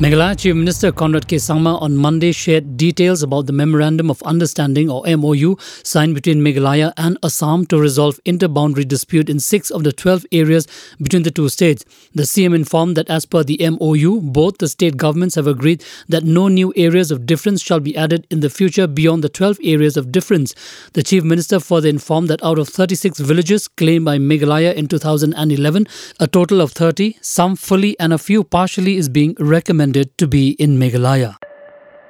Meghalaya Chief Minister Conrad K. Sangma on Monday shared details about the Memorandum of Understanding or MOU signed between Meghalaya and Assam to resolve interboundary dispute in six of the 12 areas between the two states. The CM informed that as per the MOU, both the state governments have agreed that no new areas of difference shall be added in the future beyond the 12 areas of difference. The Chief Minister further informed that out of 36 villages claimed by Meghalaya in 2011, a total of 30, some fully and a few partially is being recommended recommended to be in Meghalaya.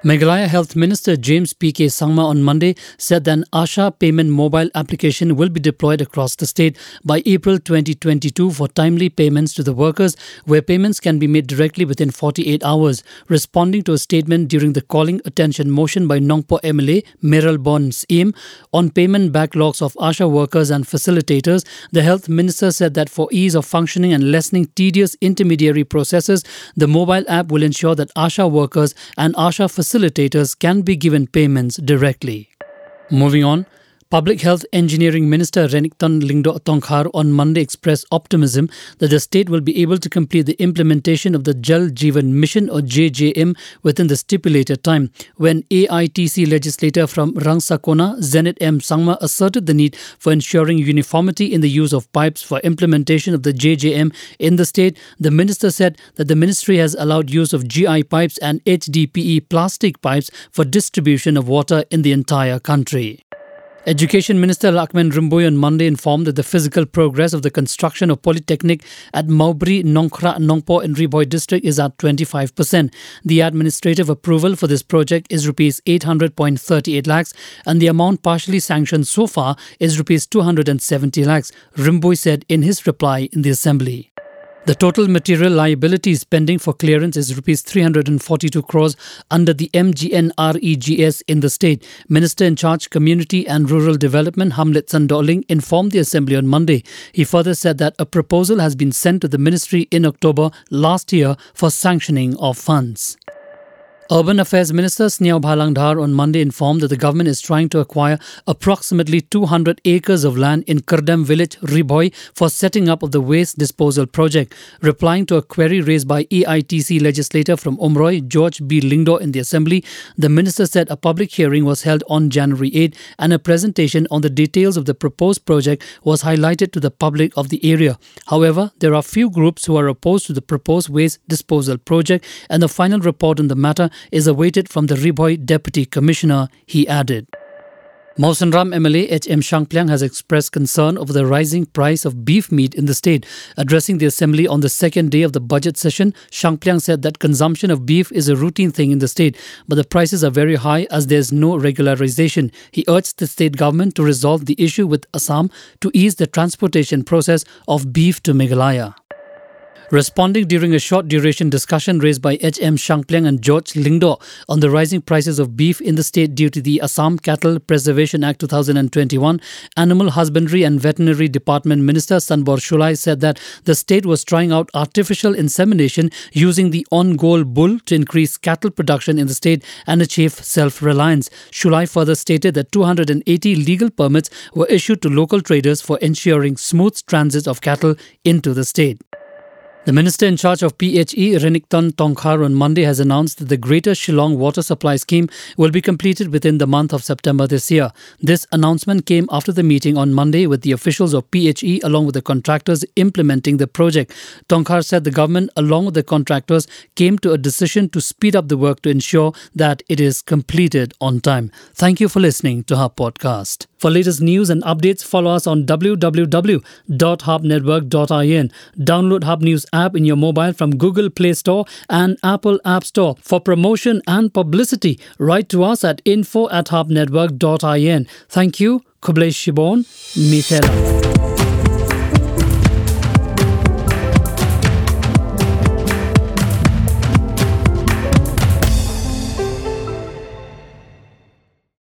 Meghalaya Health Minister James P.K. Sangma on Monday said that an ASHA payment mobile application will be deployed across the state by April 2022 for timely payments to the workers, where payments can be made directly within 48 hours. Responding to a statement during the calling attention motion by Nongpoh MLA Mayralborn Syiem on payment backlogs of ASHA workers and facilitators, the Health Minister said that for ease of functioning and lessening tedious intermediary processes, the mobile app will ensure that ASHA workers and ASHA facilitators facilitators can be given payments directly. Moving on, Public Health Engineering Minister Renikton Lyngdoh Tongkhar on Monday expressed optimism that the state will be able to complete the implementation of the Jal Jeevan Mission or JJM within the stipulated time. When AITC legislator from Rangsakona, Zenith M. Sangma asserted the need for ensuring uniformity in the use of pipes for implementation of the JJM in the state, the minister said that the ministry has allowed use of GI pipes and HDPE plastic pipes for distribution of water in the entire country. Education Minister Lahkmen Rymbui on Monday informed that the physical progress of the construction of Polytechnic at Maubri, Nongkhra, Nongpoh and Ri Bhoi district is at 25%. The administrative approval for this project is rupees 800.38 lakhs and the amount partially sanctioned so far is rupees 270 lakhs, Rimboy said in his reply in the assembly. The total material liability pending for clearance is rupees 342 crores under the MGNREGS in the state. Minister in charge Community and Rural Development Hamletson Dohling informed the assembly on Monday. He further said that a proposal has been sent to the ministry in October last year for sanctioning of funds. Urban Affairs Minister Sniawbhalang Dhar on Monday informed that the government is trying to acquire approximately 200 acres of land in Kardam village, Ri Bhoi, for setting up of the waste disposal project. Replying to a query raised by EITC legislator from Umroi, George B. Lyngdoh in the assembly, the minister said a public hearing was held on January 8 and a presentation on the details of the proposed project was highlighted to the public of the area. However, there are few groups who are opposed to the proposed waste disposal project and the final report on the matter is awaited from the Ri Bhoi Deputy Commissioner, he added. Mawsynram MLA H.M. Shangpliang has expressed concern over the rising price of beef meat in the state. Addressing the assembly on the second day of the budget session, Shangpliang said that consumption of beef is a routine thing in the state, but the prices are very high as there is no regularization. He urged the state government to resolve the issue with Assam to ease the transportation process of beef to Meghalaya. Responding during a short duration discussion raised by H.M. Shangpliang and George Lyngdoh on the rising prices of beef in the state due to the Assam Cattle Preservation Act 2021, Animal Husbandry and Veterinary Department Minister Sanbor Shullai said that the state was trying out artificial insemination using the Ongole bull to increase cattle production in the state and achieve self-reliance. Shullai further stated that 280 legal permits were issued to local traders for ensuring smooth transit of cattle into the state. The minister in charge of PHE, Renikton Tongkhar, on Monday has announced that the Greater Shillong Water Supply Scheme will be completed within the month of September this year. This announcement came after the meeting on Monday with the officials of PHE along with the contractors implementing the project. Tongkhar said the government, along with the contractors, came to a decision to speed up the work to ensure that it is completed on time. Thank you for listening to our podcast. For latest news and updates, follow us on www.hubnetwork.in. Download Hub News app in your mobile from Google Play Store and Apple App Store. For promotion and publicity, write to us at info at hubnetwork.in. Thank you. Kublai Shibon, Mithela.